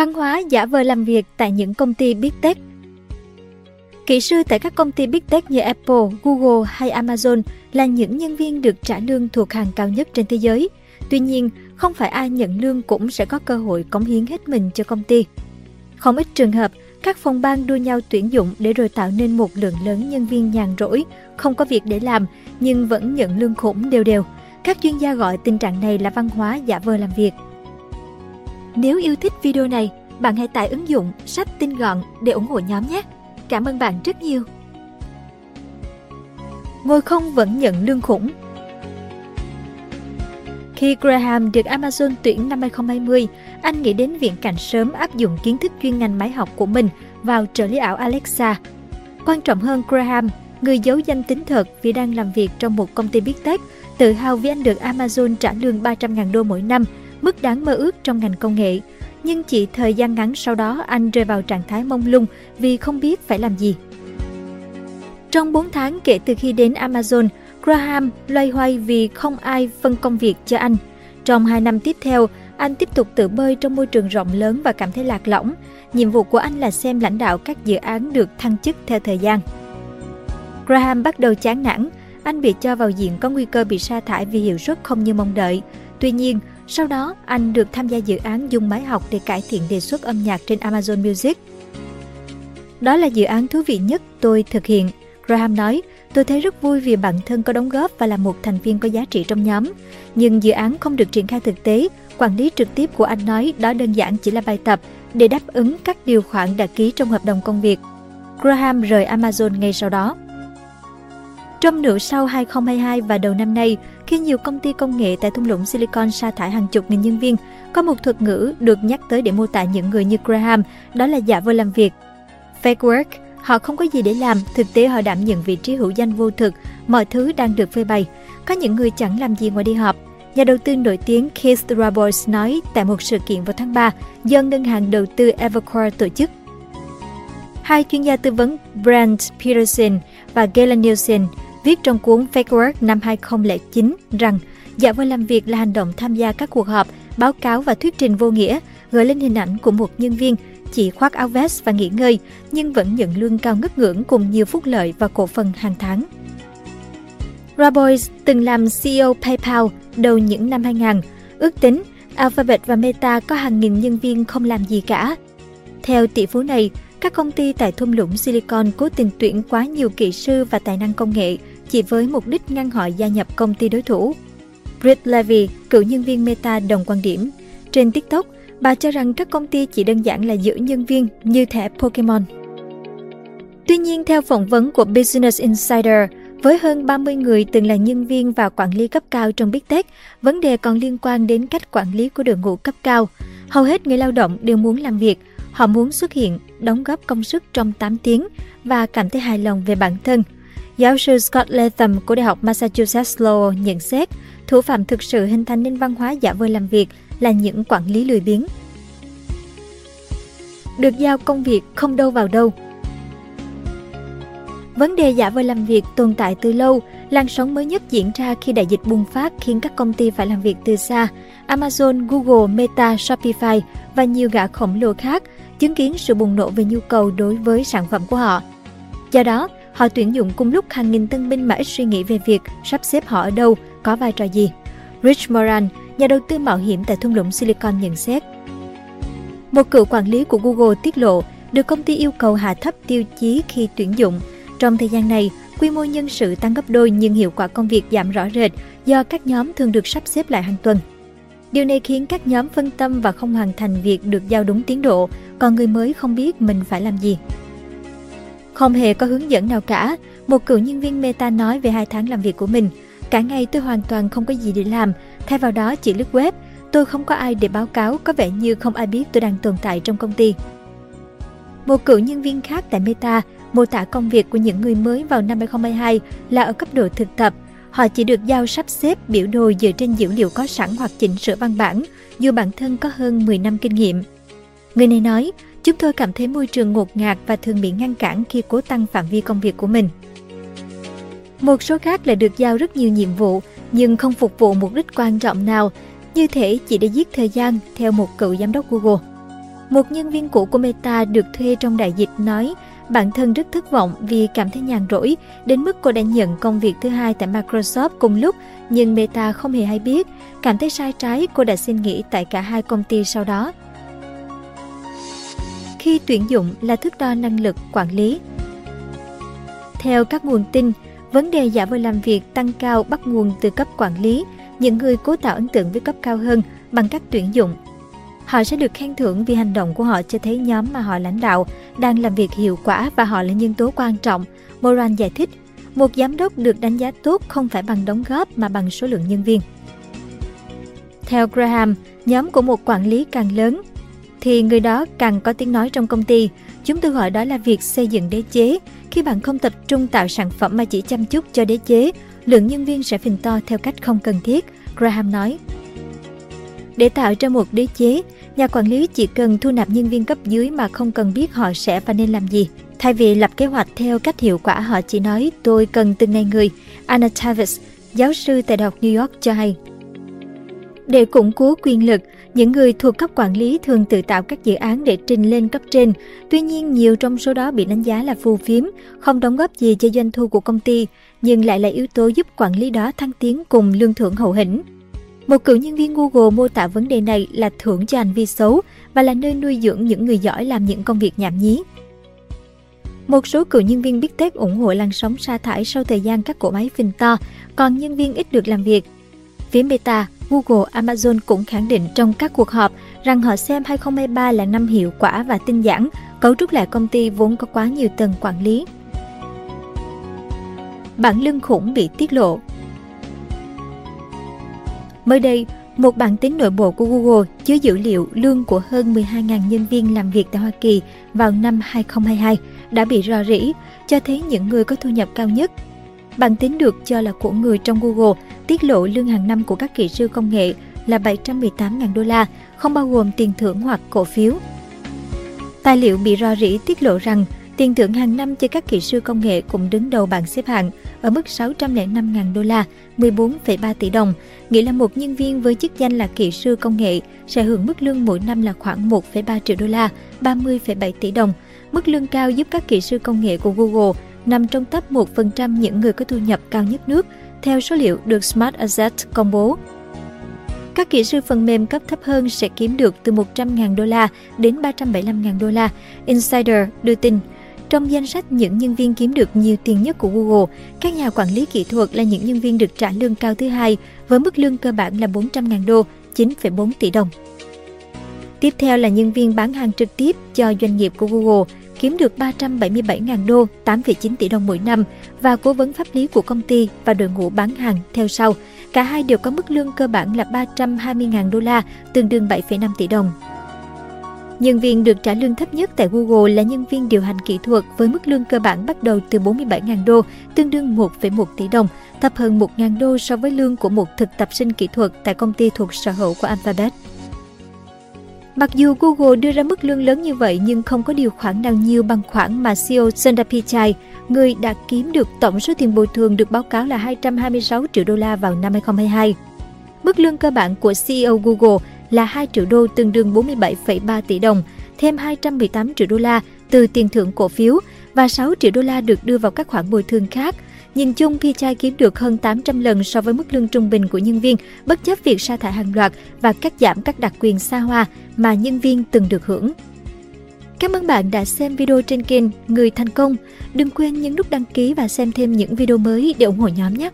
Văn hóa giả vờ làm việc tại những công ty Big Tech Kỹ sư tại các công ty Big Tech như Apple, Google hay Amazon là những nhân viên được trả lương thuộc hàng cao nhất trên thế giới. Tuy nhiên, không phải ai nhận lương cũng sẽ có cơ hội cống hiến hết mình cho công ty. Không ít trường hợp, các phòng ban đua nhau tuyển dụng để rồi tạo nên một lượng lớn nhân viên nhàn rỗi, không có việc để làm nhưng vẫn nhận lương khủng đều đều. Các chuyên gia gọi tình trạng này là văn hóa giả vờ làm việc – nếu yêu thích video này, bạn hãy tải ứng dụng sách tin gọn để ủng hộ nhóm nhé. Cảm ơn bạn rất nhiều. Ngồi không vẫn nhận lương khủng Khi Graham được Amazon tuyển năm 2020, anh nghĩ đến viễn cảnh sớm áp dụng kiến thức chuyên ngành máy học của mình vào trợ lý ảo Alexa. Quan trọng hơn Graham, người giấu danh tính thật vì đang làm việc trong một công ty Big Tech, tự hào vì anh được Amazon trả lương 300.000 đô mỗi năm – mức đáng mơ ước trong ngành công nghệ. Nhưng chỉ thời gian ngắn sau đó anh rơi vào trạng thái mông lung vì không biết phải làm gì. Trong 4 tháng kể từ khi đến Amazon, Graham loay hoay vì không ai phân công việc cho anh. Trong 2 năm tiếp theo, anh tiếp tục tự bơi trong môi trường rộng lớn và cảm thấy lạc lõng. Nhiệm vụ của anh là xem lãnh đạo các dự án được thăng chức theo thời gian. Graham bắt đầu chán nản, anh bị cho vào diện có nguy cơ bị sa thải vì hiệu suất không như mong đợi. Tuy nhiên, sau đó, anh được tham gia dự án dùng máy học để cải thiện đề xuất âm nhạc trên Amazon Music. Đó là dự án thú vị nhất tôi thực hiện, Graham nói. Tôi thấy rất vui vì bản thân có đóng góp và là một thành viên có giá trị trong nhóm. Nhưng dự án không được triển khai thực tế, quản lý trực tiếp của anh nói đó đơn giản chỉ là bài tập để đáp ứng các điều khoản đã ký trong hợp đồng công việc. Graham rời Amazon ngay sau đó. Trong nửa sau 2022 và đầu năm nay, khi nhiều công ty công nghệ tại thung lũng Silicon sa thải hàng chục nghìn nhân viên, có một thuật ngữ được nhắc tới để mô tả những người như Graham, đó là giả vờ làm việc. Fake work, họ không có gì để làm, thực tế họ đảm nhận vị trí hữu danh vô thực, mọi thứ đang được phơi bày. Có những người chẳng làm gì ngoài đi họp, Nhà đầu tư nổi tiếng Keith Roberts nói tại một sự kiện vào tháng 3 do ngân hàng đầu tư Evercore tổ chức. Hai chuyên gia tư vấn Brent Peterson và Galen Nielsen viết trong cuốn Fake Work năm 2009 rằng giả vờ làm việc là hành động tham gia các cuộc họp, báo cáo và thuyết trình vô nghĩa, gửi lên hình ảnh của một nhân viên chỉ khoác áo vest và nghỉ ngơi, nhưng vẫn nhận lương cao ngất ngưỡng cùng nhiều phúc lợi và cổ phần hàng tháng. Rabois từng làm CEO PayPal đầu những năm 2000. Ước tính, Alphabet và Meta có hàng nghìn nhân viên không làm gì cả. Theo tỷ phú này, các công ty tại thung lũng Silicon cố tình tuyển quá nhiều kỹ sư và tài năng công nghệ chỉ với mục đích ngăn họ gia nhập công ty đối thủ. Brit Levy, cựu nhân viên Meta đồng quan điểm. Trên TikTok, bà cho rằng các công ty chỉ đơn giản là giữ nhân viên như thẻ Pokemon. Tuy nhiên, theo phỏng vấn của Business Insider, với hơn 30 người từng là nhân viên và quản lý cấp cao trong Big Tech, vấn đề còn liên quan đến cách quản lý của đội ngũ cấp cao. Hầu hết người lao động đều muốn làm việc, Họ muốn xuất hiện, đóng góp công sức trong 8 tiếng và cảm thấy hài lòng về bản thân. Giáo sư Scott Latham của Đại học Massachusetts Law nhận xét, thủ phạm thực sự hình thành nên văn hóa giả vờ làm việc là những quản lý lười biếng. Được giao công việc không đâu vào đâu Vấn đề giả vờ làm việc tồn tại từ lâu, làn sóng mới nhất diễn ra khi đại dịch bùng phát khiến các công ty phải làm việc từ xa. Amazon, Google, Meta, Shopify và nhiều gã khổng lồ khác chứng kiến sự bùng nổ về nhu cầu đối với sản phẩm của họ. Do đó, họ tuyển dụng cùng lúc hàng nghìn tân binh mà ít suy nghĩ về việc sắp xếp họ ở đâu, có vai trò gì. Rich Moran, nhà đầu tư mạo hiểm tại thung lũng Silicon nhận xét. Một cựu quản lý của Google tiết lộ được công ty yêu cầu hạ thấp tiêu chí khi tuyển dụng. Trong thời gian này, quy mô nhân sự tăng gấp đôi nhưng hiệu quả công việc giảm rõ rệt do các nhóm thường được sắp xếp lại hàng tuần. Điều này khiến các nhóm phân tâm và không hoàn thành việc được giao đúng tiến độ, còn người mới không biết mình phải làm gì. Không hề có hướng dẫn nào cả, một cựu nhân viên Meta nói về hai tháng làm việc của mình. Cả ngày tôi hoàn toàn không có gì để làm, thay vào đó chỉ lướt web. Tôi không có ai để báo cáo, có vẻ như không ai biết tôi đang tồn tại trong công ty. Một cựu nhân viên khác tại Meta mô tả công việc của những người mới vào năm 2022 là ở cấp độ thực tập – Họ chỉ được giao sắp xếp biểu đồ dựa trên dữ liệu có sẵn hoặc chỉnh sửa văn bản, dù bản thân có hơn 10 năm kinh nghiệm. Người này nói, chúng tôi cảm thấy môi trường ngột ngạt và thường bị ngăn cản khi cố tăng phạm vi công việc của mình. Một số khác lại được giao rất nhiều nhiệm vụ, nhưng không phục vụ mục đích quan trọng nào, như thể chỉ để giết thời gian theo một cựu giám đốc Google. Một nhân viên cũ của Meta được thuê trong đại dịch nói Bản thân rất thất vọng vì cảm thấy nhàn rỗi, đến mức cô đã nhận công việc thứ hai tại Microsoft cùng lúc, nhưng Meta không hề hay biết. Cảm thấy sai trái, cô đã xin nghỉ tại cả hai công ty sau đó. Khi tuyển dụng là thước đo năng lực quản lý. Theo các nguồn tin, vấn đề giả vờ làm việc tăng cao bắt nguồn từ cấp quản lý, những người cố tạo ấn tượng với cấp cao hơn bằng cách tuyển dụng Họ sẽ được khen thưởng vì hành động của họ cho thấy nhóm mà họ lãnh đạo đang làm việc hiệu quả và họ là nhân tố quan trọng, Moran giải thích. Một giám đốc được đánh giá tốt không phải bằng đóng góp mà bằng số lượng nhân viên. Theo Graham, nhóm của một quản lý càng lớn thì người đó càng có tiếng nói trong công ty. Chúng tôi gọi đó là việc xây dựng đế chế. Khi bạn không tập trung tạo sản phẩm mà chỉ chăm chút cho đế chế, lượng nhân viên sẽ phình to theo cách không cần thiết, Graham nói. Để tạo ra một đế chế, Nhà quản lý chỉ cần thu nạp nhân viên cấp dưới mà không cần biết họ sẽ và nên làm gì. Thay vì lập kế hoạch theo cách hiệu quả họ chỉ nói tôi cần từng ngày người, Anna Tavis, giáo sư tại Đại học New York cho hay. Để củng cố quyền lực, những người thuộc cấp quản lý thường tự tạo các dự án để trình lên cấp trên. Tuy nhiên, nhiều trong số đó bị đánh giá là phù phiếm, không đóng góp gì cho doanh thu của công ty, nhưng lại là yếu tố giúp quản lý đó thăng tiến cùng lương thưởng hậu hĩnh. Một cựu nhân viên Google mô tả vấn đề này là thưởng cho hành vi xấu và là nơi nuôi dưỡng những người giỏi làm những công việc nhảm nhí. Một số cựu nhân viên Big Tech ủng hộ làn sóng sa thải sau thời gian các cỗ máy phình to, còn nhân viên ít được làm việc. Phía Meta, Google, Amazon cũng khẳng định trong các cuộc họp rằng họ xem 2023 là năm hiệu quả và tinh giản, cấu trúc lại công ty vốn có quá nhiều tầng quản lý. Bản lương khủng bị tiết lộ Mới đây, một bản tính nội bộ của Google chứa dữ liệu lương của hơn 12.000 nhân viên làm việc tại Hoa Kỳ vào năm 2022 đã bị rò rỉ, cho thấy những người có thu nhập cao nhất. Bản tính được cho là của người trong Google tiết lộ lương hàng năm của các kỹ sư công nghệ là 718.000 đô la, không bao gồm tiền thưởng hoặc cổ phiếu. Tài liệu bị rò rỉ tiết lộ rằng tiền thưởng hàng năm cho các kỹ sư công nghệ cũng đứng đầu bảng xếp hạng ở mức 605.000 đô la, 14,3 tỷ đồng, nghĩa là một nhân viên với chức danh là kỹ sư công nghệ sẽ hưởng mức lương mỗi năm là khoảng 1,3 triệu đô la, 30,7 tỷ đồng. Mức lương cao giúp các kỹ sư công nghệ của Google nằm trong top 1% những người có thu nhập cao nhất nước, theo số liệu được Smart Asset công bố. Các kỹ sư phần mềm cấp thấp hơn sẽ kiếm được từ 100.000 đô la đến 375.000 đô la, Insider đưa tin. Trong danh sách những nhân viên kiếm được nhiều tiền nhất của Google, các nhà quản lý kỹ thuật là những nhân viên được trả lương cao thứ hai với mức lương cơ bản là 400.000 đô, 9,4 tỷ đồng. Tiếp theo là nhân viên bán hàng trực tiếp cho doanh nghiệp của Google, kiếm được 377.000 đô, 8,9 tỷ đồng mỗi năm và cố vấn pháp lý của công ty và đội ngũ bán hàng theo sau. Cả hai đều có mức lương cơ bản là 320.000 đô la, tương đương 7,5 tỷ đồng Nhân viên được trả lương thấp nhất tại Google là nhân viên điều hành kỹ thuật với mức lương cơ bản bắt đầu từ 47.000 đô, tương đương 1,1 tỷ đồng, thấp hơn 1.000 đô so với lương của một thực tập sinh kỹ thuật tại công ty thuộc sở hữu của Alphabet. Mặc dù Google đưa ra mức lương lớn như vậy nhưng không có điều khoản nào nhiều bằng khoản mà CEO Sundar Pichai, người đã kiếm được tổng số tiền bồi thường được báo cáo là 226 triệu đô la vào năm 2022. Mức lương cơ bản của CEO Google là 2 triệu đô tương đương 47,3 tỷ đồng, thêm 218 triệu đô la từ tiền thưởng cổ phiếu và 6 triệu đô la được đưa vào các khoản bồi thường khác. Nhìn chung, Pichai kiếm được hơn 800 lần so với mức lương trung bình của nhân viên, bất chấp việc sa thải hàng loạt và cắt giảm các đặc quyền xa hoa mà nhân viên từng được hưởng. Cảm ơn bạn đã xem video trên kênh Người Thành Công. Đừng quên nhấn nút đăng ký và xem thêm những video mới để ủng hộ nhóm nhé!